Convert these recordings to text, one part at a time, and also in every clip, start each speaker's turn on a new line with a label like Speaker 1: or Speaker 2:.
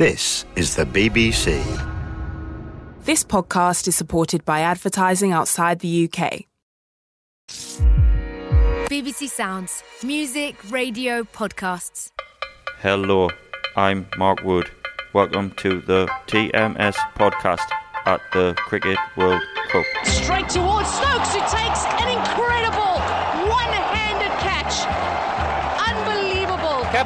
Speaker 1: This is the BBC.
Speaker 2: This podcast is supported by advertising outside the UK.
Speaker 3: BBC Sounds. Music, radio, podcasts.
Speaker 4: Hello, I'm Mark Wood. Welcome to the TMS podcast at the Cricket World Cup.
Speaker 5: Straight towards Stokes, who takes an incredible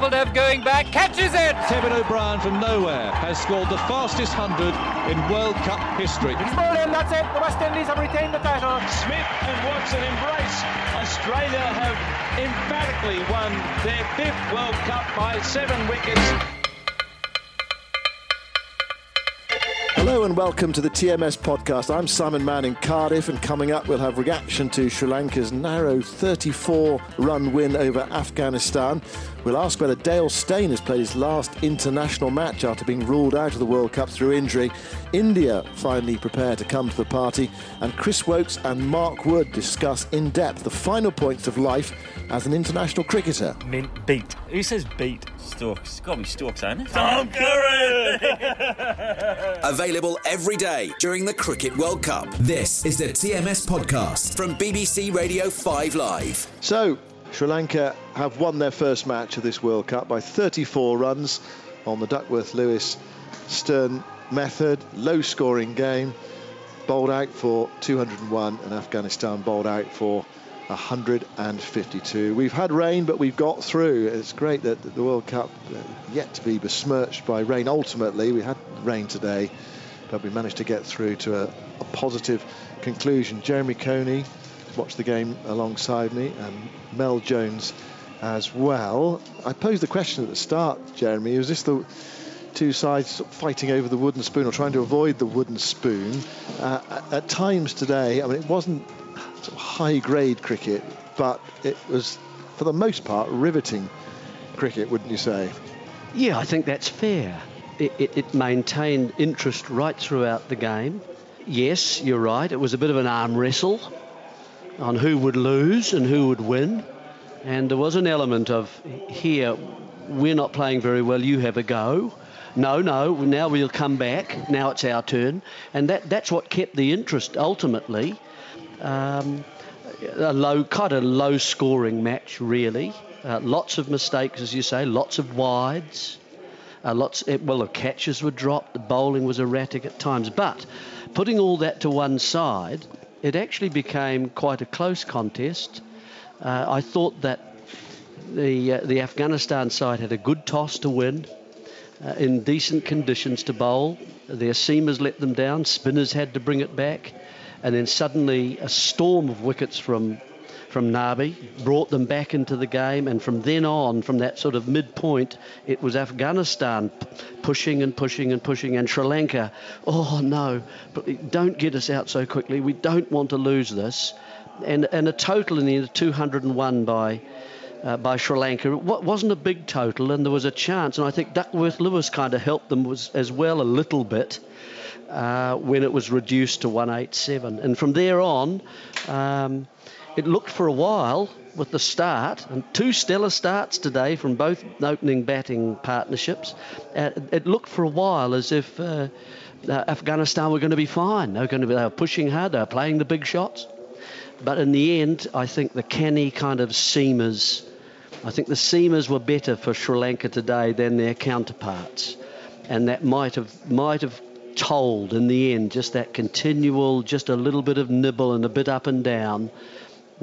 Speaker 5: Unbelievable.
Speaker 6: Kapil Dev going back, catches it!
Speaker 7: Kevin O'Brien from nowhere has scored the fastest 100 in World Cup history.
Speaker 6: Bowling, that's it. The West Indies have retained the title.
Speaker 8: Smith and Watson embrace. Australia have emphatically won their fifth World Cup by seven wickets.
Speaker 9: Hello and welcome to the TMS podcast. I'm Simon Mann in Cardiff, and coming up, we'll have reaction to Sri Lanka's narrow 34 run win over Afghanistan. We'll ask whether Dale Steyn has played his last international match after being ruled out of the World Cup through injury. India finally prepare to come to the party, and Chris Woakes and Mark Wood discuss in depth the final points of life as an international cricketer.
Speaker 10: Mint beat. Who says beat?
Speaker 4: Stokes. It's got to be Stokes, ain't it?
Speaker 10: Tom Curry!
Speaker 11: Available every day during the Cricket World Cup. This is the TMS podcast from BBC Radio 5 Live.
Speaker 9: So, Sri Lanka have won their first match of this World Cup by 34 runs on the Duckworth Lewis Stern method. Low scoring game. Bowled out for 201 and Afghanistan bowled out for 152. We've had rain, but we've got through. It's great that the World Cup uh, yet to be besmirched by rain. Ultimately, we had rain today, but we managed to get through to a, a positive conclusion. Jeremy Coney watched the game alongside me, and Mel Jones as well. I posed the question at the start, Jeremy. Was this the two sides fighting over the wooden spoon or trying to avoid the wooden spoon? Uh, at, at times today, I mean, it wasn't sort of high grade cricket, but it was, for the most part, riveting cricket, wouldn't you say?
Speaker 12: Yeah, I think that's fair. It, it, it, maintained interest right throughout the game. Yes, you're right, it was a bit of an arm wrestle on who would lose and who would win. And there was an element of here, we're not playing very well, you have a go. No, no, now we'll come back, now it's our turn. And that, that's what kept the interest ultimately. Um, a low, kind of low scoring match, really. Uh, lots of mistakes, as you say, lots of wides. Uh, lots, well, the catches were dropped, the bowling was erratic at times. But putting all that to one side, it actually became quite a close contest. Uh, I thought that the uh, the Afghanistan side had a good toss to win, uh, in decent conditions to bowl. Their seamers let them down, spinners had to bring it back, and then suddenly a storm of wickets from from Nabi brought them back into the game, and from then on, from that sort of midpoint, it was Afghanistan pushing and pushing and pushing, and Sri Lanka, oh no, don't get us out so quickly. We don't want to lose this, and and a total in the end of 201 by. Uh, by Sri Lanka. It wasn't a big total, and there was a chance. And I think Duckworth Lewis kind of helped them was, as well a little bit uh, when it was reduced to 187. And from there on, um, it looked for a while with the start, and two stellar starts today from both opening batting partnerships. Uh, it looked for a while as if uh, uh, Afghanistan were going to be fine. They were going to be they were pushing hard. They were playing the big shots. But in the end, I think the canny kind of seamers, I think the seamers were better for Sri Lanka today than their counterparts, and that might have might have told in the end just that continual, just a little bit of nibble and a bit up and down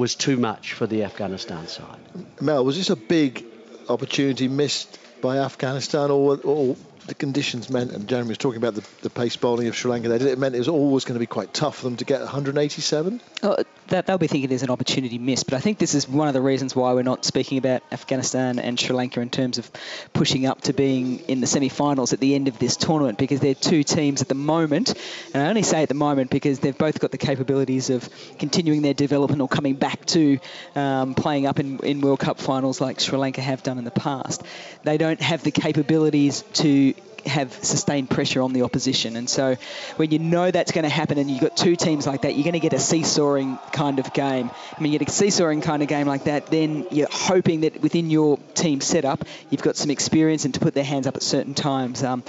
Speaker 12: was too much for the Afghanistan side.
Speaker 9: Mel, was this a big opportunity missed by Afghanistan, or, or the conditions meant, and Jeremy was talking about the, the pace bowling of Sri Lanka it meant it was always going to be quite tough for them to get 187?
Speaker 13: Oh, that, they'll be thinking there's an opportunity missed, but I think this is one of the reasons why we're not speaking about Afghanistan and Sri Lanka in terms of pushing up to being in the semi-finals at the end of this tournament, because they're two teams at the moment, and I only say at the moment because they've both got the capabilities of continuing their development or coming back to um, playing up in, in World Cup finals like Sri Lanka have done in the past. They don't have the capabilities to have sustained pressure on the opposition. And so when you know that's going to happen and you've got two teams like that, you're going to get a seesawing kind of game. I mean, you get a seesawing kind of game like that, then you're hoping that within your team setup, you've got some experience and to put their hands up at certain times. Um,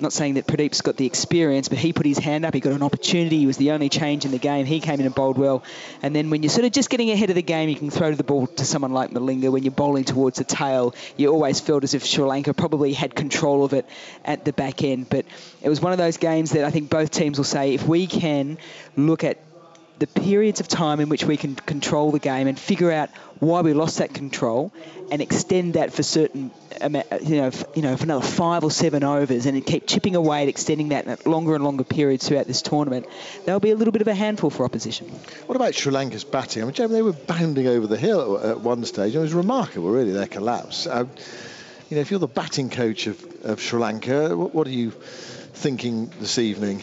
Speaker 13: not saying that Pradeep's got the experience, but he put his hand up. He got an opportunity. He was the only change in the game. He came in and bowled well. And then when you're sort of just getting ahead of the game, you can throw the ball to someone like Malinga. When you're bowling towards the tail, you always felt as if Sri Lanka probably had control of it at the back end. But it was one of those games that I think both teams will say if we can look at the periods of time in which we can control the game and figure out why we lost that control and extend that for certain, you know, you know, for another five or seven overs and keep chipping away at extending that at longer and longer periods throughout this tournament, they'll be a little bit of a handful for opposition.
Speaker 9: What about Sri Lanka's batting? I mean, they were bounding over the hill at one stage. It was remarkable, really, their collapse. Uh, you know, if you're the batting coach of, of Sri Lanka, what, what are you thinking this evening?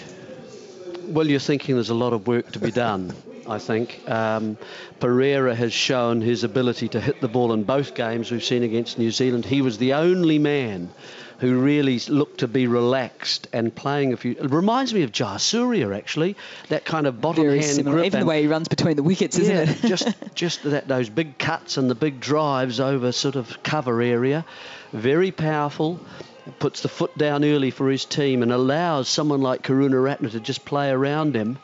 Speaker 12: Well, you're thinking there's a lot of work to be done. I think. Um, Perera has shown his ability to hit the ball in both games we've seen against New Zealand. He was the only man who really looked to be relaxed and playing a few. It reminds me of Jayasuriya actually, that kind of bottom
Speaker 13: Very
Speaker 12: hand
Speaker 13: similar.
Speaker 12: grip.
Speaker 13: Even the way he runs between the wickets,
Speaker 12: yeah,
Speaker 13: isn't it?
Speaker 12: just just that those big cuts and the big drives over sort of cover area, very powerful puts the foot down early for his team and allows someone like Karunaratne to just play around him.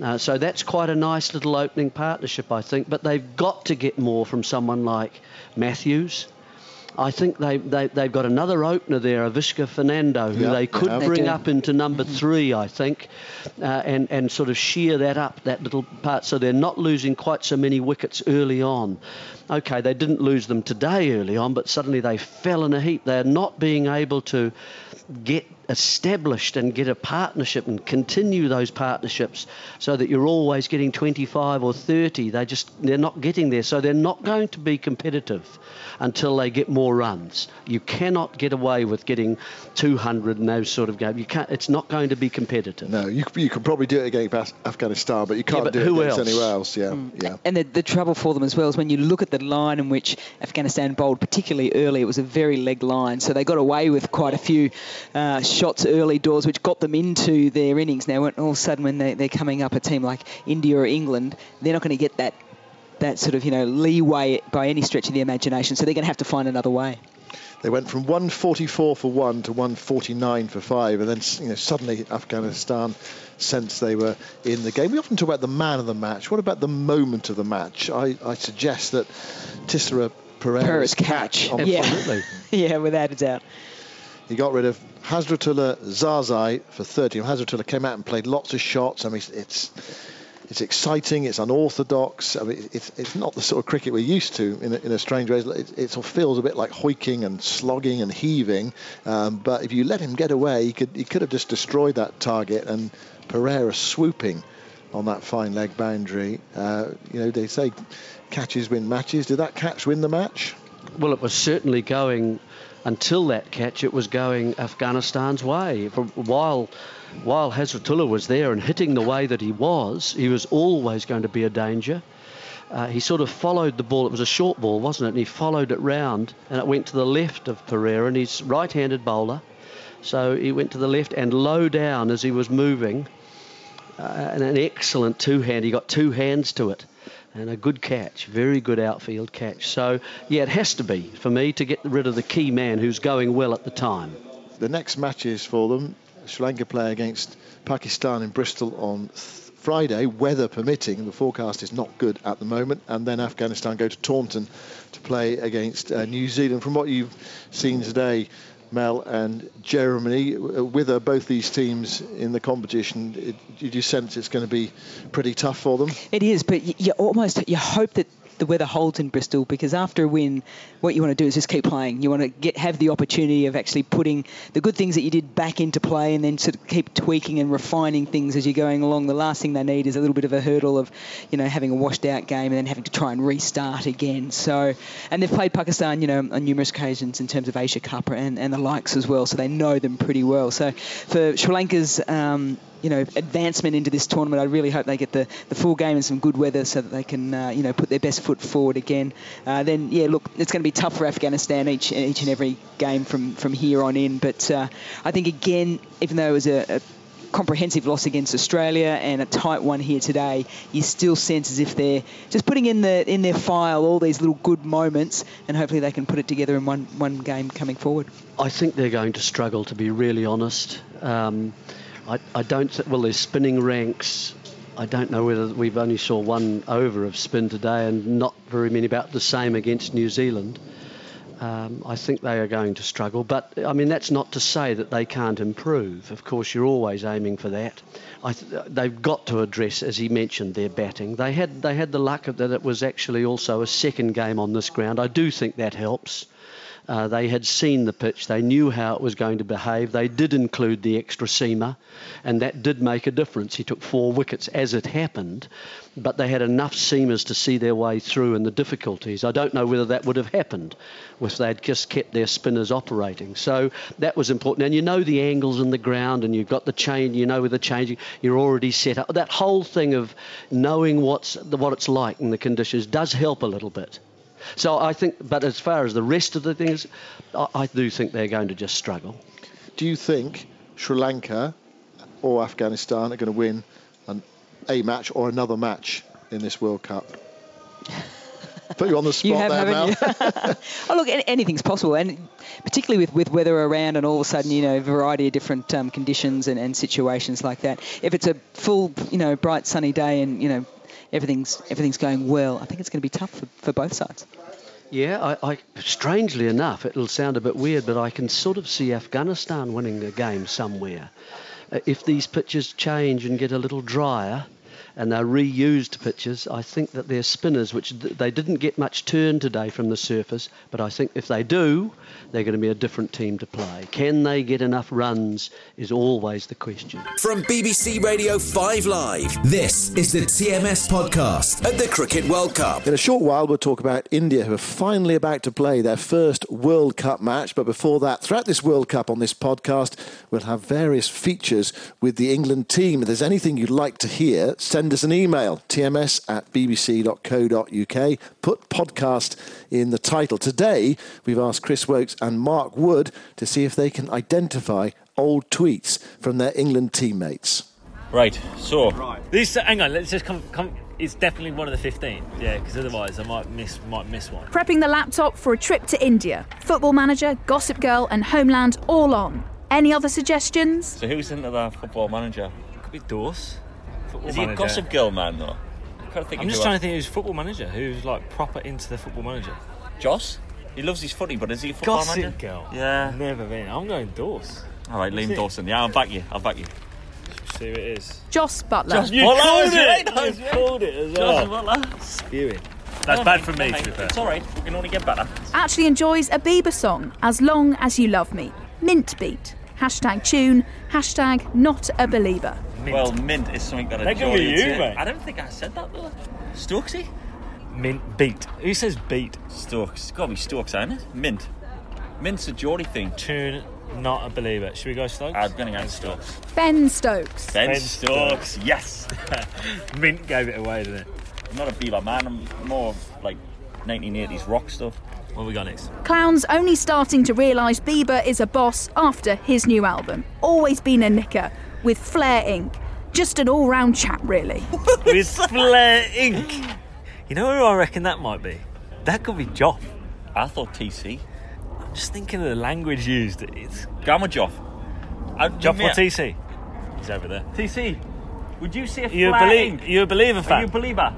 Speaker 12: Uh, so that's quite a nice little opening partnership, I think. But they've got to get more from someone like Matthews. I think they, they, they've got another opener there, Avishka Fernando, who
Speaker 9: Yep,
Speaker 12: they could
Speaker 9: they
Speaker 12: bring
Speaker 13: do.
Speaker 12: up into number three, I think, uh, and, and sort of shear that up, that little part, so they're not losing quite so many wickets early on. Okay, they didn't lose them today early on, but suddenly they fell in a heap. They're not being able to get established and get a partnership and continue those partnerships so that you're always getting 25 or 30 they just they're not getting there so they're not going to be competitive until they get more runs you cannot get away with getting 200 in those sort of games you can't it's not going to be competitive
Speaker 9: No, you, you can probably do it against Afghanistan, but you can't
Speaker 12: but
Speaker 9: do
Speaker 12: who
Speaker 9: it against
Speaker 12: else?
Speaker 9: anywhere else. Yeah,
Speaker 13: Mm.
Speaker 9: yeah.
Speaker 13: And the, the trouble for them as well is when you look at the line in which Afghanistan bowled, particularly early, it was a very leg line. So they got away with quite a few uh, shots early doors, which got them into their innings. Now, all of a sudden, when they, they're coming up a team like India or England, they're not going to get that that sort of you know leeway by any stretch of the imagination. So they're going to have to find another way.
Speaker 9: They went from 144 for one to 149 for five, and then you know suddenly Afghanistan sensed they were in the game. We often talk about the man of the match. What about the moment of the match? I, I suggest that Thisara Perera's
Speaker 13: Perera's
Speaker 9: catch
Speaker 13: catch. Yeah.
Speaker 12: absolutely
Speaker 13: yeah, without a doubt.
Speaker 9: He got rid of Hazratullah Zazai for 30. Hazratullah came out and played lots of shots. I mean, it's it's exciting. It's unorthodox. I mean, it's it's not the sort of cricket we're used to in a, in a strange way. It, it sort of feels a bit like hoiking and slogging and heaving. Um, but if you let him get away, he could he could have just destroyed that target. And Perera swooping on that fine leg boundary. Uh, you know, they say catches win matches. Did that catch win the match?
Speaker 12: Well, it was certainly going until that catch. It was going Afghanistan's way. For a while while Hazratullah was there and hitting the way that he was, he was always going to be a danger. Uh, he sort of followed the ball. It was a short ball, wasn't it? And he followed it round, and it went to the left of Perera, and he's right-handed bowler. So he went to the left and low down as he was moving. Uh, and an excellent two-hand. He got two hands to it and a good catch, very good outfield catch. So, yeah, it has to be for me to get rid of the key man who's going well at the time.
Speaker 9: The next matches for them, Sri Lanka play against Pakistan in Bristol on Friday, weather permitting. The forecast is not good at the moment, and then Afghanistan go to Taunton to play against uh, New Zealand. From what you've seen today, Mel and Jeremy, uh, with uh, both these teams in the competition, it, you sense it's going to be pretty tough for them?
Speaker 13: It is, but you almost you hope that the weather holds in Bristol because after a win, what you want to do is just keep playing. You want to get have the opportunity of actually putting the good things that you did back into play, and then sort of keep tweaking and refining things as you're going along. The last thing they need is a little bit of a hurdle of, you know, having a washed out game and then having to try and restart again. So, and they've played Pakistan, you know, on numerous occasions in terms of Asia Cup and, and the likes as well, so they know them pretty well. So, for Sri Lanka's um, you know, advancement into this tournament. I really hope they get the, the full game and some good weather so that they can, uh, you know, put their best foot forward again. Uh, then, yeah, look, it's going to be tough for Afghanistan each each and every game from, from here on in. But uh, I think, again, even though it was a, a comprehensive loss against Australia and a tight one here today, you still sense as if they're just putting in the in their file all these little good moments, and hopefully they can put it together in one one game coming forward.
Speaker 12: I think they're going to struggle, to be really honest. Um, I, I don't. Well, there's spinning ranks. I don't know whether we've only saw one over of spin today, and not very many about the same against New Zealand. Um, I think they are going to struggle, but I mean that's not to say that they can't improve. Of course, you're always aiming for that. Th- they've got to address, as he mentioned, their batting. They had they had the luck that it was actually also a second game on this ground. I do think that helps. Uh, they had seen the pitch, they knew how it was going to behave. They did include the extra seamer, and that did make a difference. He took four wickets as it happened, but they had enough seamers to see their way through in the difficulties. I don't know whether that would have happened if they'd just kept their spinners operating. So that was important. And you know the angles in the ground, and you've got the chain, you know with the changing, you're already set up. That whole thing of knowing what's what it's like in the conditions does help a little bit. So I think, but as far as the rest of the things, I, I do think they're going to just struggle.
Speaker 9: Do you think Sri Lanka or Afghanistan are going to win an, a match or another match in this World Cup? Put you on the spot
Speaker 13: you have,
Speaker 9: there, Mel.
Speaker 13: oh, look, anything's possible, and particularly with, with weather around and all of a sudden, you know, a variety of different um, conditions and, and situations like that. If it's a full, you know, bright sunny day and you know everything's everything's going well, I think it's going to be tough for, for both sides.
Speaker 12: Yeah, I, I, strangely enough, it'll sound a bit weird, but I can sort of see Afghanistan winning a game somewhere. Uh, if these pitches change and get a little drier, and they're reused pitches. I think that they're spinners, which they didn't get much turn today from the surface, but I think if they do, they're going to be a different team to play. Can they get enough runs is always the question.
Speaker 11: From BBC Radio 5 Live, this is the TMS podcast at the Cricket World Cup.
Speaker 9: In a short while, we'll talk about India, who are finally about to play their first World Cup match. But before that, throughout this World Cup on this podcast, we'll have various features with the England team. If there's anything you'd like to hear, send us an email, tms at bbc.co.uk. Put podcast in the title. Today, we've asked Chris Woakes and Mark Wood to see if they can identify old tweets from their England teammates.
Speaker 10: Right, so right. this. Hang on, let's just come. come it's definitely one of the 15. Yeah, because otherwise I might miss might miss one.
Speaker 14: Prepping the laptop for a trip to India. Football Manager, Gossip Girl, and Homeland all on. Any other suggestions?
Speaker 4: So who's into that Football Manager?
Speaker 10: Could be Dawes.
Speaker 4: Football Is manager. he a Gossip Girl man though?
Speaker 10: I'm just trying to think who's football manager, who's like proper into the football manager.
Speaker 4: Joss? He loves his footy, but is he a football
Speaker 10: Gossip
Speaker 4: manager?
Speaker 10: Girl.
Speaker 4: Yeah.
Speaker 10: Never been. I'm going Dawes.
Speaker 4: All right, Liam Dawson. Yeah, I'll back you. I'll back you.
Speaker 10: See who it is.
Speaker 14: Joss Buttler.
Speaker 10: Joss you
Speaker 4: Buttler.
Speaker 10: called
Speaker 4: it.
Speaker 10: You called it as well.
Speaker 4: Joss Buttler.
Speaker 10: Spewing. That's bad for me, to be fair.
Speaker 4: It's all right. We can only get better.
Speaker 14: Actually enjoys a Bieber song, As Long As You Love Me. Mint beat. Hashtag tune. Hashtag not a Belieber.
Speaker 4: Mint. Well, mint is something that I
Speaker 10: That could be you, mate.
Speaker 4: I don't think I said that though. Stokesy?
Speaker 10: Mint beat. Who says beat?
Speaker 4: Stokes. It's got to be Stokes, ain't it? Mint. Mint's a Geordie thing.
Speaker 10: Tune, not a Belieber. Should we go Stokes?
Speaker 4: I'm going to go Stokes.
Speaker 14: Ben Stokes.
Speaker 4: Ben,
Speaker 10: Ben
Speaker 4: Stokes.
Speaker 10: Stokes.
Speaker 4: Yes.
Speaker 10: Mint gave it away, didn't it?
Speaker 4: I'm not a Bieber man. I'm more of, like 1980s rock stuff.
Speaker 10: What we got next?
Speaker 14: Clown's only starting to realise Bieber is a boss after his new album. Always been a nicker with Flair Inc. Just an all round chap, really.
Speaker 10: With Flair Inc. You know who I reckon that might be? That could be Joff.
Speaker 4: I thought TC.
Speaker 10: I'm just thinking of the language used. It's
Speaker 4: Gamma Joff. Uh, I,
Speaker 10: Joff or TC? He's over there.
Speaker 4: TC. Would you say
Speaker 10: You a,
Speaker 4: Flair
Speaker 10: belie-
Speaker 4: Inc?
Speaker 10: you a Belieber fan?
Speaker 4: Are you a Belieber?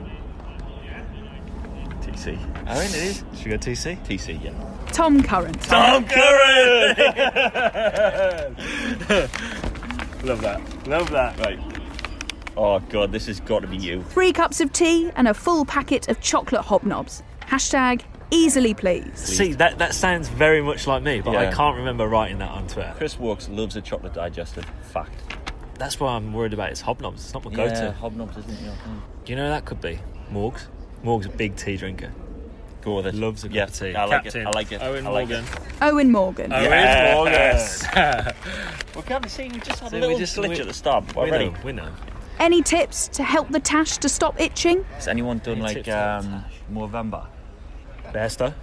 Speaker 4: TC.
Speaker 10: I mean, it is. Should we go TC?
Speaker 4: TC, yeah.
Speaker 14: Tom Curran.
Speaker 10: Tom Curran! Love that. Love that.
Speaker 4: Right. Oh, God, this has got to be you.
Speaker 14: Three cups of tea and a full packet of chocolate hobnobs. Hashtag easily pleased.
Speaker 10: See, that, that sounds very much like me, but I can't remember writing that on Twitter.
Speaker 4: Chris Woakes loves a chocolate digestive. Fact.
Speaker 10: That's why I'm worried about his hobnobs. It's not my go-to.
Speaker 4: Hobnobs, isn't it? Yeah.
Speaker 10: Do you know who that could be? Morgs. Morg's a big tea drinker.
Speaker 4: Go with it.
Speaker 10: Loves a cup
Speaker 4: yeah,
Speaker 10: of tea.
Speaker 4: I like
Speaker 10: Captain
Speaker 4: it. I like it.
Speaker 10: Eoin
Speaker 4: I like
Speaker 10: Morgan.
Speaker 4: it.
Speaker 14: Eoin Morgan.
Speaker 10: Eoin
Speaker 4: Yes.
Speaker 10: Morgan.
Speaker 4: Well, can't you see? We just had
Speaker 10: See,
Speaker 4: a
Speaker 10: we
Speaker 4: little
Speaker 10: just-
Speaker 4: glitch
Speaker 10: we-
Speaker 4: at the start. but
Speaker 10: we
Speaker 4: We're ready.
Speaker 10: know. We know.
Speaker 14: Any tips to help the tash to stop itching?
Speaker 4: Has anyone done
Speaker 10: Any
Speaker 4: like
Speaker 10: tips on
Speaker 4: um, Movember?
Speaker 10: Bairstow.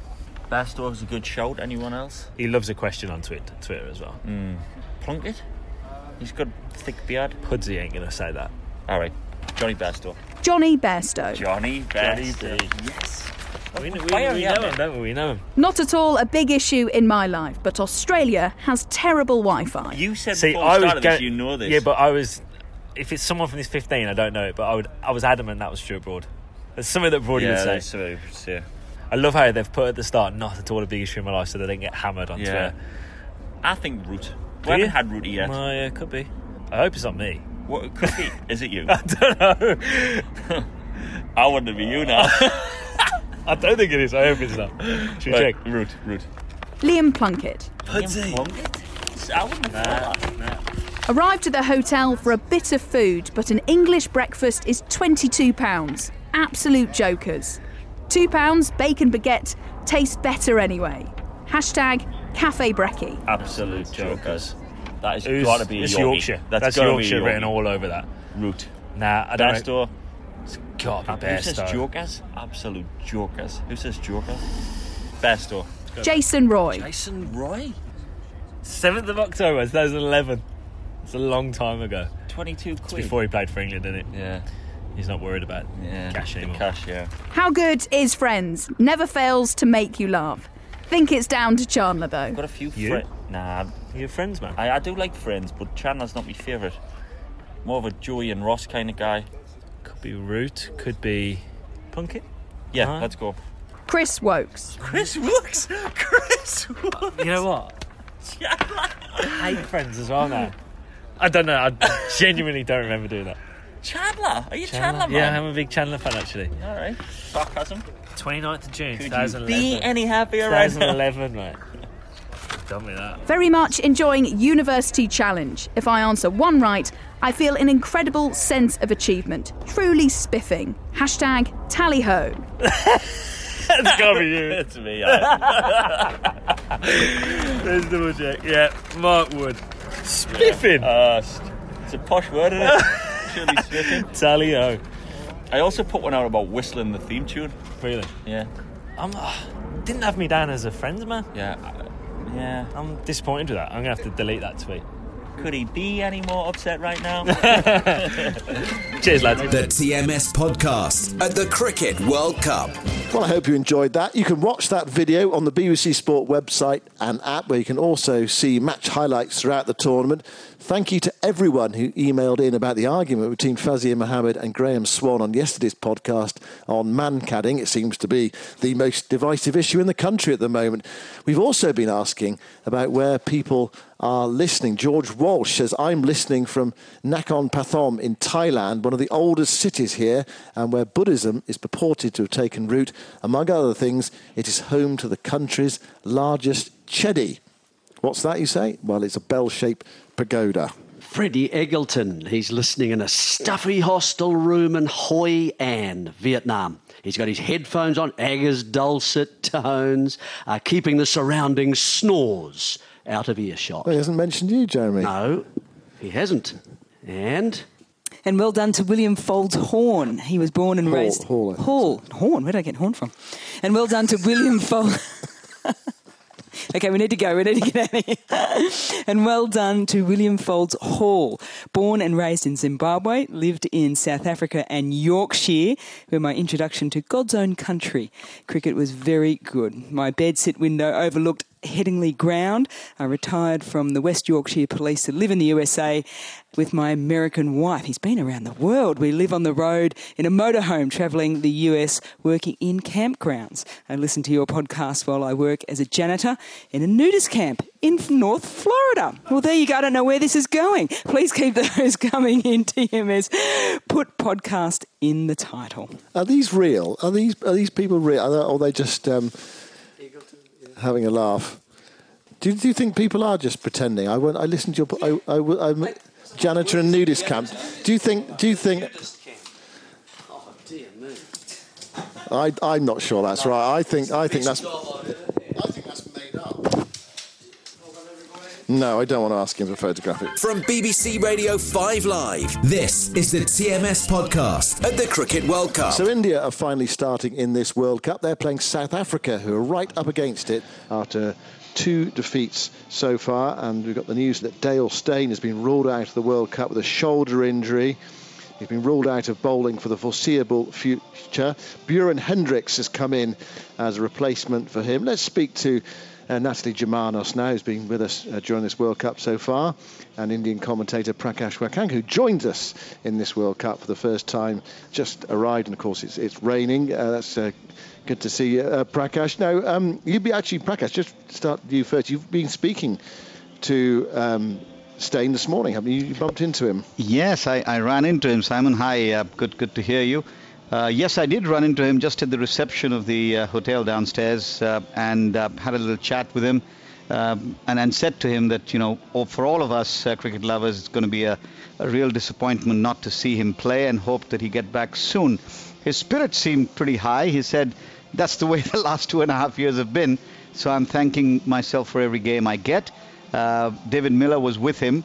Speaker 4: Bairstow is a good shout. Anyone else?
Speaker 10: He loves a question on Twitter, Twitter as well.
Speaker 4: Plunkett? He's got thick beard.
Speaker 10: Pudsey ain't gonna say that.
Speaker 4: All right, Jonny Bairstow.
Speaker 14: Jonny Bairstow.
Speaker 4: Jonny
Speaker 10: Jonny
Speaker 4: Bairstow. Yes.
Speaker 10: We, we, we, we know him, don't we? We know him.
Speaker 14: Not at all a big issue in my life, but Australia has terrible Wi Fi.
Speaker 4: You said
Speaker 10: See,
Speaker 4: before
Speaker 10: I
Speaker 4: we
Speaker 10: was
Speaker 4: started this, you know this.
Speaker 10: Yeah, but I was. If it's someone from this 15, I don't know it, but I would. I was adamant that was Stuart Broad. There's something that Broad
Speaker 4: yeah,
Speaker 10: would say.
Speaker 4: that's what I would say.
Speaker 10: I love how they've put at the start not at all a big issue in my life, so they don't get hammered on
Speaker 4: Yeah.
Speaker 10: Twitter.
Speaker 4: I think Root. We haven't had Rooty yet.
Speaker 10: Oh, yeah, could be. I hope it's not me.
Speaker 4: What could be? Is it you?
Speaker 10: I don't know.
Speaker 4: I want to be you now.
Speaker 10: I don't think it is. I hope it's not. Should we
Speaker 4: Right,
Speaker 10: check?
Speaker 4: Root, Root.
Speaker 14: Liam Plunkett.
Speaker 10: Pudsey.
Speaker 4: I wouldn't have thought that.
Speaker 14: Arrived at the hotel for a bit of food, but an English breakfast is £22. Absolute jokers. £2 bacon baguette tastes better anyway. Hashtag Cafe Brekkie.
Speaker 4: Absolute jokers. That has
Speaker 10: Who's-
Speaker 4: got to be a
Speaker 10: it's
Speaker 4: Yorkie.
Speaker 10: Yorkshire. That's,
Speaker 4: gotta
Speaker 10: Yorkshire
Speaker 4: be a
Speaker 10: written all over that.
Speaker 4: Root.
Speaker 10: Nah, I don't know.
Speaker 4: Bairstow.
Speaker 10: It's got to be
Speaker 4: Who says
Speaker 10: Bairstow.
Speaker 4: jokers? Absolute jokers. Who says jokers? Bairstow.
Speaker 14: Jason Roy.
Speaker 10: Jason Roy? 7th of October 2011. It's a long time ago.
Speaker 4: 22
Speaker 10: It's
Speaker 4: quid.
Speaker 10: before he played for England, isn't it?
Speaker 4: Yeah.
Speaker 10: He's not worried about
Speaker 4: Yeah.
Speaker 10: cash
Speaker 4: the
Speaker 10: anymore.
Speaker 4: cash, yeah.
Speaker 14: How good is Friends? Never fails to make you laugh. Think it's down to Chandler though.
Speaker 4: Got a few
Speaker 10: You?
Speaker 4: friends. Nah,
Speaker 10: You're friends, man.
Speaker 4: I, I do like friends, but Chandler's not my favourite. More of a Joey and Ross kind of guy.
Speaker 10: Could be Root, could be Plunkett.
Speaker 4: Yeah,
Speaker 10: Alright.
Speaker 4: let's go.
Speaker 14: Chris Woakes.
Speaker 4: Chris Woakes! Chris Woakes!
Speaker 10: You know what? I hate friends as well now. I don't know. I genuinely don't remember doing that.
Speaker 4: Chandler! Are you Chandler,
Speaker 10: Yeah,
Speaker 4: man?
Speaker 10: I'm a big Chandler fan actually.
Speaker 4: Alright. Sarcasm.
Speaker 10: 29th of June,
Speaker 4: Could you
Speaker 10: 2011.
Speaker 4: be any happier right now?
Speaker 10: 2011, mate. Done with that.
Speaker 14: Very much enjoying University Challenge. If I answer one right, I feel an incredible sense of achievement. Truly spiffing. Hashtag tally ho.
Speaker 10: That's gotta be you.
Speaker 4: It's me. I-
Speaker 10: There's double check. Yeah, Mark Wood. Spiffing.
Speaker 4: Uh, it's a posh word, isn't it? Surely spiffing.
Speaker 10: Tally ho.
Speaker 4: I also put one out about whistling the theme tune.
Speaker 10: Really?
Speaker 4: Yeah.
Speaker 10: I'm. Uh, didn't have me down as a friends man.
Speaker 4: Yeah. Yeah.
Speaker 10: I'm disappointed with that. I'm gonna have to delete that tweet.
Speaker 4: Could he be any more upset right now?
Speaker 10: Cheers, lads.
Speaker 11: The TMS podcast at the Cricket World Cup.
Speaker 9: Well, I hope you enjoyed that. You can watch that video on the BBC Sport website and app, where you can also see match highlights throughout the tournament. Thank you to everyone who emailed in about the argument between Fazeer Mohammed and Graeme Swann on yesterday's podcast on Mankading. It seems to be the most divisive issue in the country at the moment. We've also been asking about where people are listening. George Walsh says, I'm listening from Nakhon Pathom in Thailand, one of the oldest cities here, and where Buddhism is purported to have taken root. Among other things, it is home to the country's largest chedi. What's that, you say? Well, it's a bell shaped pagoda.
Speaker 12: Freddie Eggleton, he's listening in a stuffy hostel room in Hoi An, Vietnam. He's got his headphones on, Agger's dulcet tones, uh, keeping the surrounding snores out of earshot.
Speaker 9: Well, he hasn't mentioned you, Jeremy.
Speaker 12: No, he hasn't. And
Speaker 13: And well done to William Folds Horn. He was born and
Speaker 9: Hall,
Speaker 13: raised
Speaker 9: Hall, I think
Speaker 13: Hall. Horn. Where did I get Horn from? And well done to William Folds. Okay, we need to go. We need to get out of here. and well done to William Folds Hall, born and raised in Zimbabwe, lived in South Africa and Yorkshire, where my introduction to God's own country cricket was very good. My bedsit window overlooked Headingley Ground. I retired from the West Yorkshire Police to live in the USA with my American wife. He's been around the world. We live on the road in a motorhome travelling the US, working in campgrounds. I listen to your podcast while I work as a janitor in a nudist camp in North Florida. Well, there you go. I don't know where this is going. Please keep those coming in, TMS. Put podcast in the title.
Speaker 9: Are these real? Are these are these people real? Are they, are they just um, having a laugh? Do, do you think people are just pretending? I went. I listened to your. I, I, I'm janitor and nudist camp. Do you think? Do you think? I, I'm not sure that's right. I think. I think that's. I think that's made up. No, I don't want to ask him to photograph it.
Speaker 11: From BBC Radio 5 Live, this is the TMS podcast at the Cricket World Cup.
Speaker 9: So India are finally starting in this World Cup. They're playing South Africa, who are right up against it after two defeats so far. And we've got the news that Dale Steyn has been ruled out of the World Cup with a shoulder injury. He's been ruled out of bowling for the foreseeable future. Beuran Hendricks has come in as a replacement for him. Let's speak to uh, Natalie Germanos now, who's been with us uh, during this World Cup so far, and Indian commentator Prakash Wakang, who joined us in this World Cup for the first time, just arrived, and of course it's, it's raining. Uh, that's uh, good to see you, uh, Prakash. Now, um, you'd be actually, Prakash, just start you first. You've been speaking to. Um, Steyn this morning, haven't you? You bumped into him.
Speaker 15: Yes, I, I ran into him. Simon, hi. Uh, good, good to hear you. Uh, yes, I did run into him just at the reception of the uh, hotel downstairs uh, and uh, had a little chat with him um, and, and said to him that, you know, for all of us uh, cricket lovers, it's going to be a, a, real disappointment not to see him play and hope that he get back soon. His spirit seemed pretty high. He said, that's the way the last two and a half years have been. So I'm thanking myself for every game I get. Uh, David Miller was with him,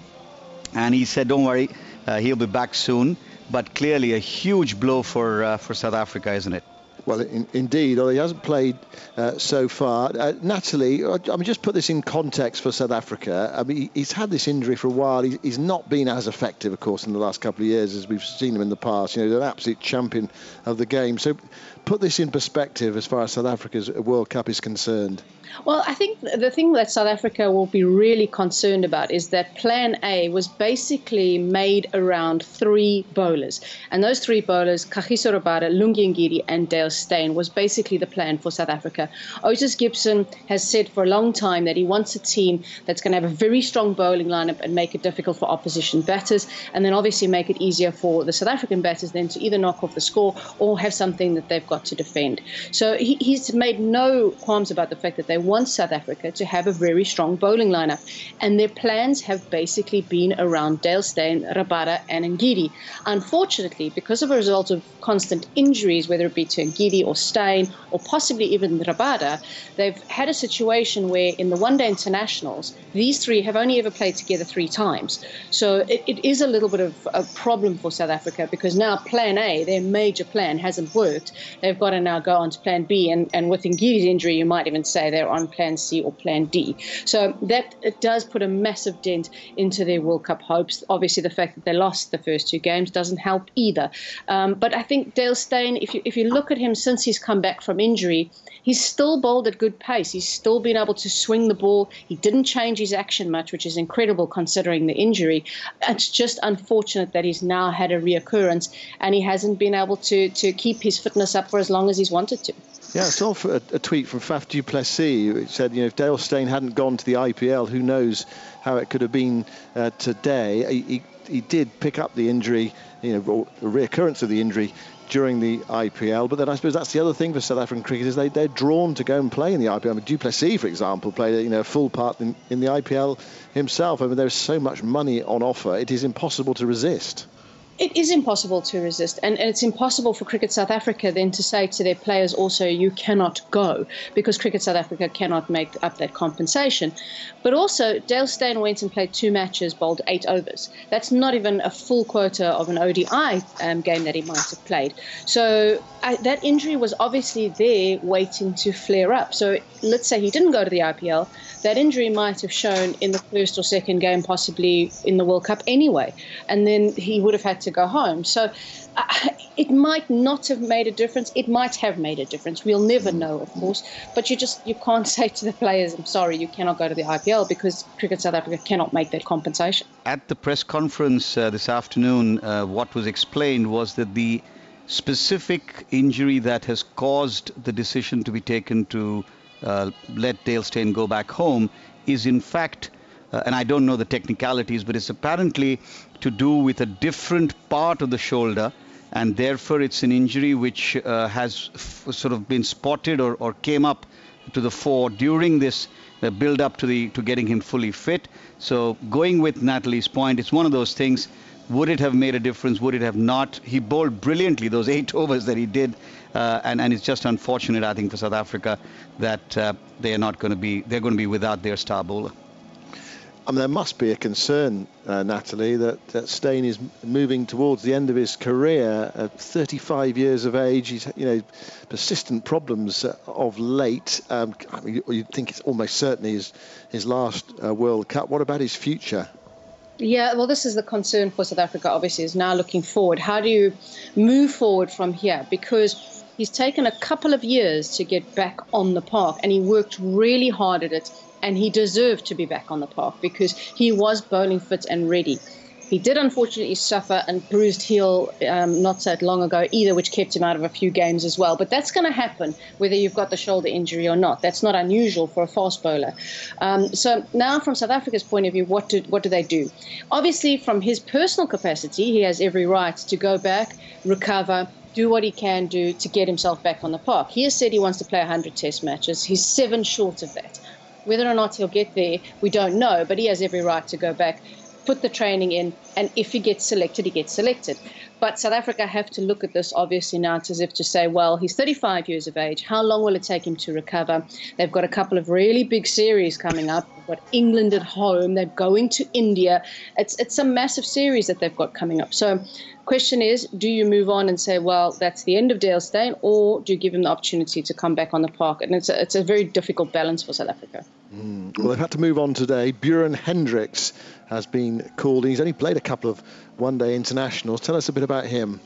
Speaker 15: and he said, "Don't worry, he'll be back soon." But clearly, a huge blow for uh, for South Africa, isn't it?
Speaker 9: Well, in, indeed, he hasn't played uh, so far. Uh, Natalie, I mean, just put this in context for South Africa. I mean, he's had this injury for a while. He's, not been as effective, of course, in the last couple of years as we've seen him in the past. You know, he's an absolute champion of the game. So, put this in perspective as far as South Africa's World Cup is concerned.
Speaker 16: Well, I think the thing that South Africa will be really concerned about is that Plan A was basically made around three bowlers. And those three bowlers, Kagiso Rabada, Lungi Ngidi, and Dale Steyn, was basically the plan for South Africa. Otis Gibson has said for a long time that he wants a team that's going to have a very strong bowling lineup and make it difficult for opposition batters, and then obviously make it easier for the South African batters then to either knock off the score or have something that they've got to defend. So he, he's made no qualms about the fact that they want South Africa to have a very strong bowling lineup. And their plans have basically been around Dale Steyn, Rabada, and Ngidi. Unfortunately, because of a result of constant injuries, whether it be to Ngidi or Steyn, or possibly even Rabada, they've had a situation where in the one day internationals, these three have only ever played together three times. So it, it is a little bit of a problem for South Africa because now plan A, their major plan, hasn't worked. They've got to now go on to plan B. And, and with Ngidi's injury, you might even say they're on plan C or plan D. So that it does put a massive dent into their World Cup hopes. Obviously, the fact that they lost the first two games doesn't help either. Um, but I think Dale Steyn, if you, if you look at him since he's come back from injury, he's still bowled at good pace. He's still been able to swing the ball. He didn't change his action much, which is incredible considering the injury. It's just unfortunate that he's now had a reoccurrence and he hasn't been able to, to keep his fitness up for as long as he's wanted to.
Speaker 9: Yeah, I saw a, a tweet from Faf du Plessis which said, you know, if Dale Steyn hadn't gone to the IPL, who knows how it could have been uh, today. He, he, he, did pick up the injury, you know, the reoccurrence of the injury during the IPL. But then I suppose that's the other thing for South African cricket is they, they're drawn to go and play in the IPL. I mean, du Plessis, for example, played you know, a full part in, in the IPL himself. I mean, there's so much money on offer, it is impossible to resist
Speaker 16: it is impossible to resist, and, it's impossible for Cricket South Africa then to say to their players also, you cannot go, because Cricket South Africa cannot make up that compensation. But also, Dale Steyn went and played two matches, bowled eight overs. That's not even a full quota of an ODI um, game that he might have played. So I, that injury was obviously there waiting to flare up. So let's say he didn't go to the IPL, that injury might have shown in the first or second game, possibly in the World Cup anyway, and then he would have had to go home. So uh, it might not have made a difference. It might have made a difference. We'll never know, of course. But you just you can't say to the players, "I'm sorry, you cannot go to the IPL," because Cricket South Africa cannot make that compensation.
Speaker 15: At the press conference uh, this afternoon, uh, what was explained was that the specific injury that has caused the decision to be taken to uh, let Dale Steyn go back home is in fact, uh, and I don't know the technicalities, but it's apparently to do with a different part of the shoulder, and therefore it's an injury which uh, has f- sort of been spotted or, or came up to the fore during this uh, build up to the to getting him fully fit. So going with Natalie's point, it's one of those things. Would it have made a difference? Would it have not? He bowled brilliantly those eight overs that he did uh, and, and it's just unfortunate, I think, for South Africa that uh, they are not going to be they're going to be without their star bowler.
Speaker 9: I mean, there must be a concern, uh, Natalie, that, that Steyn is moving towards the end of his career at 35 years of age. He's, you know, persistent problems uh, of late. Um, I mean, you'd think it's almost certainly his, his last uh, World Cup. What about his future?
Speaker 16: Yeah, well, this is the concern for South Africa, obviously, is now looking forward. How do you move forward from here? Because he's taken a couple of years to get back on the park, and he worked really hard at it and he deserved to be back on the park because he was bowling fit and ready. He did unfortunately suffer a bruised heel um, not so long ago either, which kept him out of a few games as well. But that's going to happen whether you've got the shoulder injury or not. That's not unusual for a fast bowler. Um, so now, from South Africa's point of view, what do what do they do? Obviously, from his personal capacity, he has every right to go back, recover, do what he can do to get himself back on the park. He has said he wants to play 100 test matches. He's seven short of that. Whether or not he'll get there, we don't know, but he has every right to go back, put the training in, and if he gets selected, he gets selected. But South Africa have to look at this obviously now it's as if to say, well, he's 35 years of age. How long will it take him to recover? They've got a couple of really big series coming up. They've got England at home. They're going to India. It's it's a massive series that they've got coming up. So question is, do you move on and say, well, that's the end of Dale Steyn, or do you give him the opportunity to come back on the park? And it's a, it's a very difficult balance for South Africa.
Speaker 9: Mm. Well, they've had to move on today. Beuran Hendricks has been called. He's only played a couple of one-day internationals. Tell us a bit about him.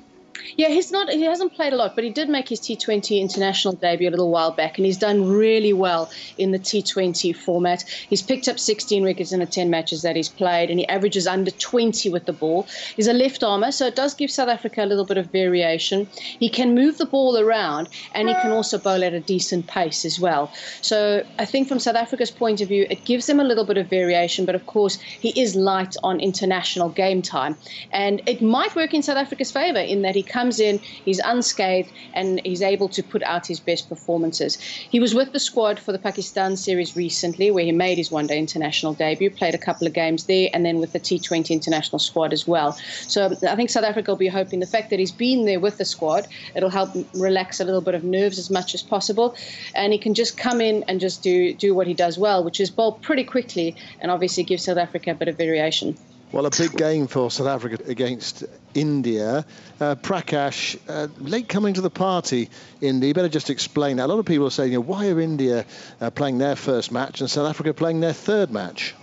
Speaker 16: Yeah, he's not. He hasn't played a lot, but he did make his T20 international debut a little while back, and he's done really well in the T20 format. He's picked up 16 wickets in the 10 matches that he's played, and he averages under 20 with the ball. He's a left armer, so it does give South Africa a little bit of variation. He can move the ball around, and he can also bowl at a decent pace as well. So I think from South Africa's point of view, it gives them a little bit of variation, but of course he is light on international game time, and it might work in South Africa's favour in that he comes in, he's unscathed, and he's able to put out his best performances. He was with the squad for the Pakistan series recently, where he made his one day international debut, played a couple of games there, and then with the T20 international squad as well. So I think South Africa will be hoping the fact that he's been there with the squad, it'll help relax a little bit of nerves as much as possible. And he can just come in and just do, do what he does well, which is bowl pretty quickly and obviously give South Africa a bit of variation.
Speaker 9: Well, a big game for South Africa against India. Uh, Prakash, uh, late coming to the party, India. You better just explain that. A lot of people are saying, you know, why are India uh, playing their first match and South Africa playing their third match?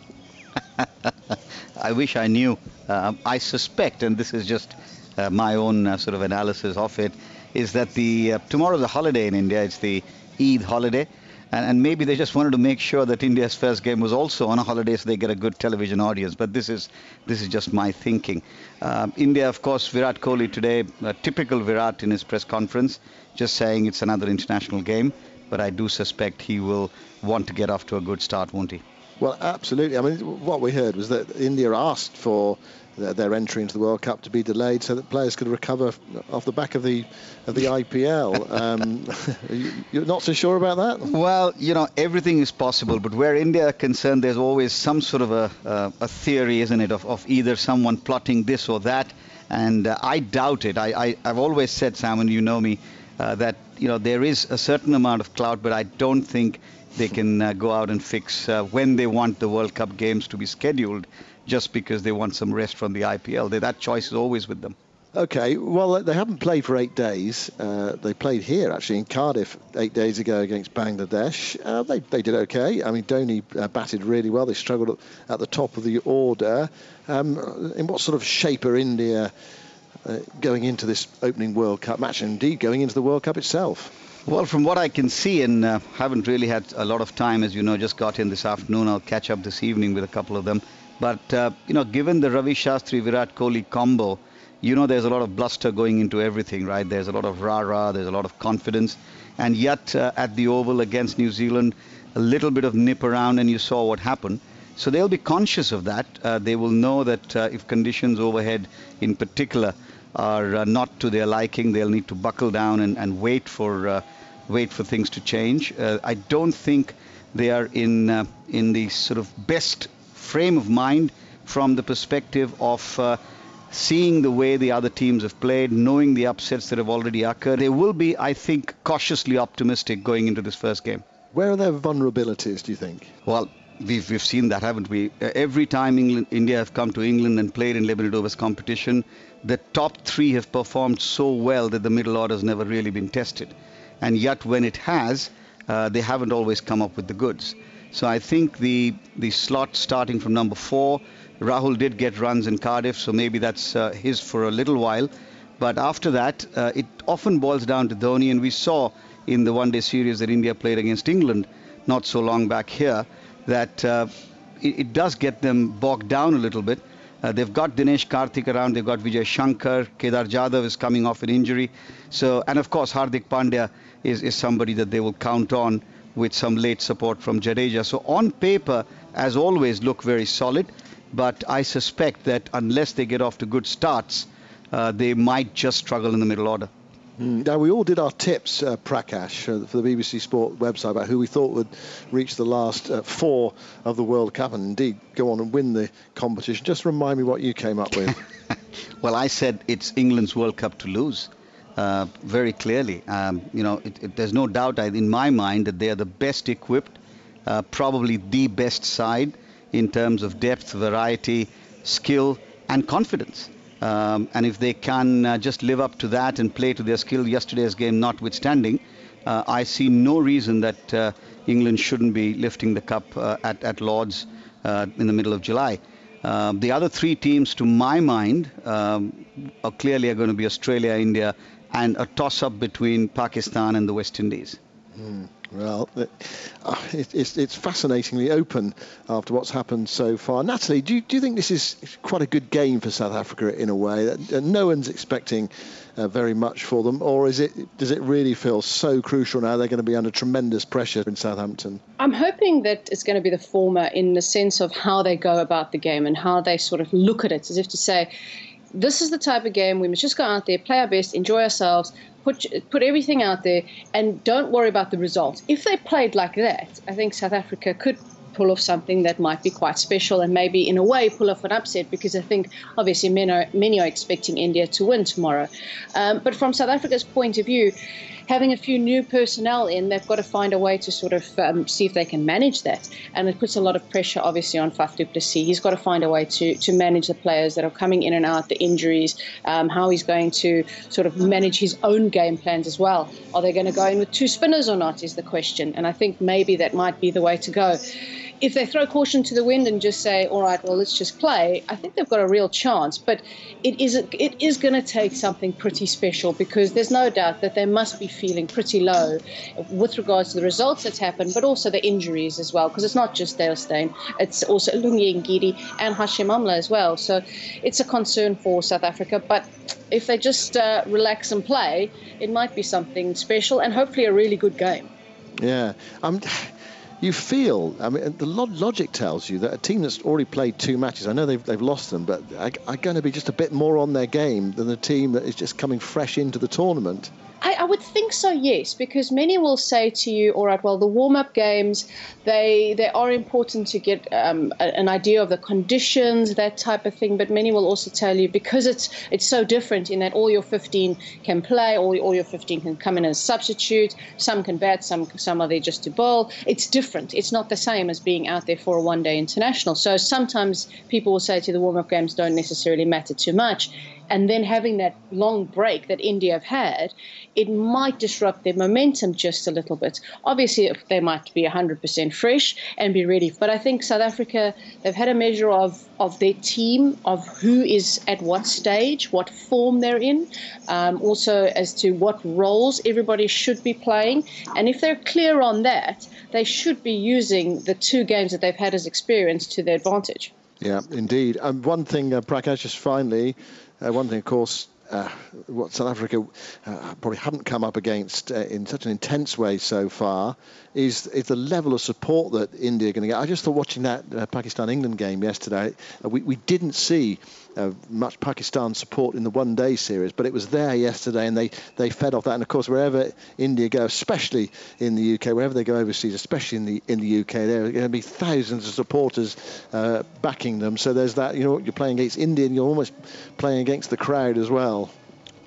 Speaker 15: I wish I knew. Uh, I suspect, and this is just uh, my own uh, sort of analysis of it, is that the tomorrow's a holiday in India. It's the Eid holiday and, and, maybe they just wanted to make sure that India's first game was also on a holiday so they get a good television audience. But this is this is just my thinking. Um, India, of course, Virat Kohli today, typical Virat in his press conference, just saying it's another international game. But I do suspect he will want to get off to a good start, won't he?
Speaker 9: Well, absolutely. I mean, what we heard was that India asked for their entry into the World Cup to be delayed so that players could recover off the back of the of the IPL. Um, you're not so sure about that?
Speaker 15: Well, you know, everything is possible, but where India are concerned, there's always some sort of a, uh, a theory, isn't it, of, of either someone plotting this or that. And uh, I doubt it. I, I, have always said, Simon, you know me, uh, that you know there is a certain amount of clout, but I don't think they can uh, go out and fix uh, when they want the World Cup games to be scheduled just because they want some rest from the IPL. They, that choice is always with them.
Speaker 9: Okay, well, they haven't played for eight days. Uh, they played here, actually, in Cardiff eight days ago against Bangladesh. Uh, they, they did okay. I mean, Dhoni uh, batted really well. They struggled at, the top of the order. Um, in what sort of shape are India uh, going into this opening World Cup match, and indeed going into the World Cup itself?
Speaker 15: Well, from what I can see, and uh, haven't really had a lot of time, as you know, just got in this afternoon. I'll catch up this evening with a couple of them. But, uh, you know, given the Ravi Shastri Virat Kohli combo, you know there's a lot of bluster going into everything, right? There's a lot of rah-rah, there's a lot of confidence. And yet, uh, at the Oval against New Zealand, a little bit of nip around and you saw what happened. So they'll be conscious of that. Uh, they will know that uh, if conditions overhead in particular are uh, not to their liking, they'll need to buckle down and, and wait for uh, wait for things to change. I don't think they are in in the sort of best frame of mind from the perspective of uh, seeing the way the other teams have played, knowing the upsets that have already occurred. They will be, I think, cautiously optimistic going into this first game.
Speaker 9: Where are their vulnerabilities, do you think?
Speaker 15: Well, we've, we've seen that, haven't we? Uh, every time England, India have come to England and played in Libertadores competition, the top three have performed so well that the middle order has never really been tested. And yet, when it has, uh, they haven't always come up with the goods. So I think the the slot starting from number four, Rahul did get runs in Cardiff, so maybe that's uh, his for a little while. But after that, uh, it often boils down to Dhoni, and we saw in the one-day series that India played against England not so long back here that uh, it, it, does get them bogged down a little bit. Uh, they've got Dinesh Karthik around, they've got Vijay Shankar, Kedar Jadhav is coming off an injury. So, and of course, Hardik Pandya is, is somebody that they will count on with some late support from Jadeja. So, on paper, as always, look very solid. But I suspect that unless they get off to good starts, uh, they might just struggle in the middle order.
Speaker 9: Mm. Now, we all did our tips, uh, Prakash, uh, for the BBC Sport website about who we thought would reach the last uh, four of the World Cup and indeed go on and win the competition. Just remind me what you came up with.
Speaker 15: well, I said it's England's World Cup to lose. Uh, very clearly, um, you know, it, it, there's no doubt in my mind that they are the best equipped, uh, probably the best side in terms of depth, variety, skill, and confidence. Um, and if they can uh, just live up to that and play to their skill, yesterday's game notwithstanding, uh, I see no reason that uh, England shouldn't be lifting the cup uh, at, at Lords in the middle of July. Uh, the other three teams, to my mind, um, are clearly are going to be Australia, India, and a toss-up between Pakistan and the West Indies.
Speaker 9: Mm. Well, it, uh, it, it's, it's fascinatingly open after what's happened so far. Natalie, do you, do you think this is quite a good game for South Africa in a way that uh, no one's expecting uh, very much for them, or is it does it really feel so crucial now? They're going to be under tremendous pressure in Southampton.
Speaker 16: I'm hoping that it's going to be the former in the sense of how they go about the game and how they sort of look at it, as if to say this is the type of game we must just go out there, play our best, enjoy ourselves, put put everything out there, and don't worry about the results. If they played like that, I think South Africa could pull off something that might be quite special and maybe in a way pull off an upset because I think obviously many are, many are expecting India to win tomorrow. Um, but from South Africa's point of view, having a few new personnel in, they've got to find a way to sort of um, see if they can manage that. And it puts a lot of pressure, obviously, on Faf du Plessis. He's got to find a way to, to manage the players that are coming in and out, the injuries, um, how he's going to sort of manage his own game plans as well. Are they going to go in with two spinners or not, is the question. And I think maybe that might be the way to go if they throw caution to the wind and just say, all right, well, let's just play, I think they've got a real chance. But it is, it is going to take something pretty special because there's no doubt that they must be feeling pretty low with regards to the results that's happened, but also the injuries as well, because it's not just Dale Steyn, it's also Lungi Ngidi and Hashim Amla as well. So it's a concern for South Africa. But if they just uh, relax and play, it might be something special and hopefully a really good game.
Speaker 9: Yeah. Um, you feel, I mean, the logic tells you that a team that's already played two matches, I know they've, they've lost them, but are, are going to be just a bit more on their game than a team that is just coming fresh into the tournament.
Speaker 16: I, I, would think so, yes, because many will say to you, all right, well, the warm-up games, they they are important to get um, a, an idea of the conditions, that type of thing. But many will also tell you because it's it's so different in that all your 15 can play, all, all your 15 can come in as substitute. Some can bat, some some are there just to bowl. It's different. It's not the same as being out there for a one-day international. So sometimes people will say to the warm-up games don't necessarily matter too much and then having that long break that India have had, it might disrupt their momentum just a little bit. Obviously, they might be 100% fresh and be ready. But I think South Africa, they've had a measure of, of their team, of who is at what stage, what form they're in, um, also as to what roles everybody should be playing. And if they're clear on that, they should be using the two games that they've had as experience to their advantage.
Speaker 9: Yeah, indeed. Um, one thing, uh, Prakash, just finally, uh, one thing, of course, uh, what South Africa uh, probably haven't come up against uh, in such an intense way so far is, is the level of support that India are going to get. I just thought watching that uh, Pakistan England game yesterday, uh, we, we didn't see uh, much Pakistan support in the one day series, but it was there yesterday and they, they fed off that. And of course, wherever India go, especially in the UK, wherever they go overseas, especially in the in the UK, there are going to be thousands of supporters uh, backing them. So there's that, you know, you're playing against India and you're almost playing against the crowd as well.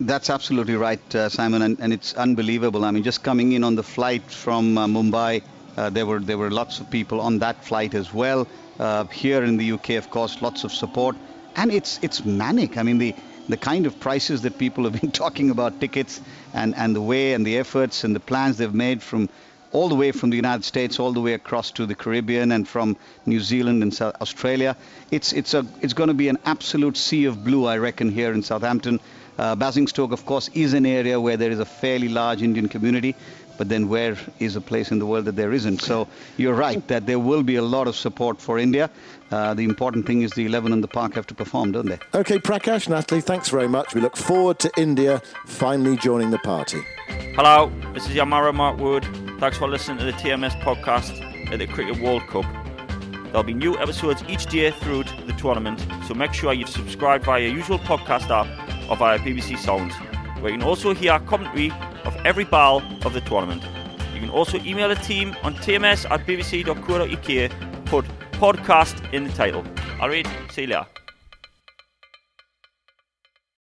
Speaker 15: That's absolutely right, uh, Simon, and, and, it's unbelievable. I mean, just coming in on the flight from uh, Mumbai Uh, there were there were lots of people on that flight as well. Uh, here in the UK, of course, lots of support, and it's it's manic. I mean the the kind of prices that people have been talking about tickets and, and the way and the efforts and the plans they've made from all the way from the United States all the way across to the Caribbean and from New Zealand and South Australia. It's it's a it's going to be an absolute sea of blue, I reckon, here in Southampton. Uh, Basingstoke, of course, is an area where there is a fairly large Indian community, but then where is a place in the world that there isn't? So you're right that there will be a lot of support for India. Uh, the important thing is the 11 in the park have to perform, don't they?
Speaker 17: Okay, Prakash, Natalie, thanks very much. We look forward to India finally joining the party.
Speaker 4: Hello, this is Yamara Mark Wood. Thanks for listening to the TMS podcast at the Cricket World Cup. There'll be new episodes each day through the tournament, so make sure you've subscribed via your usual podcast app or via BBC Sounds, where you can also hear commentary of every ball of the tournament. You can also email the team on tms at bbc.co.uk, put podcast in the title. All right, see you later.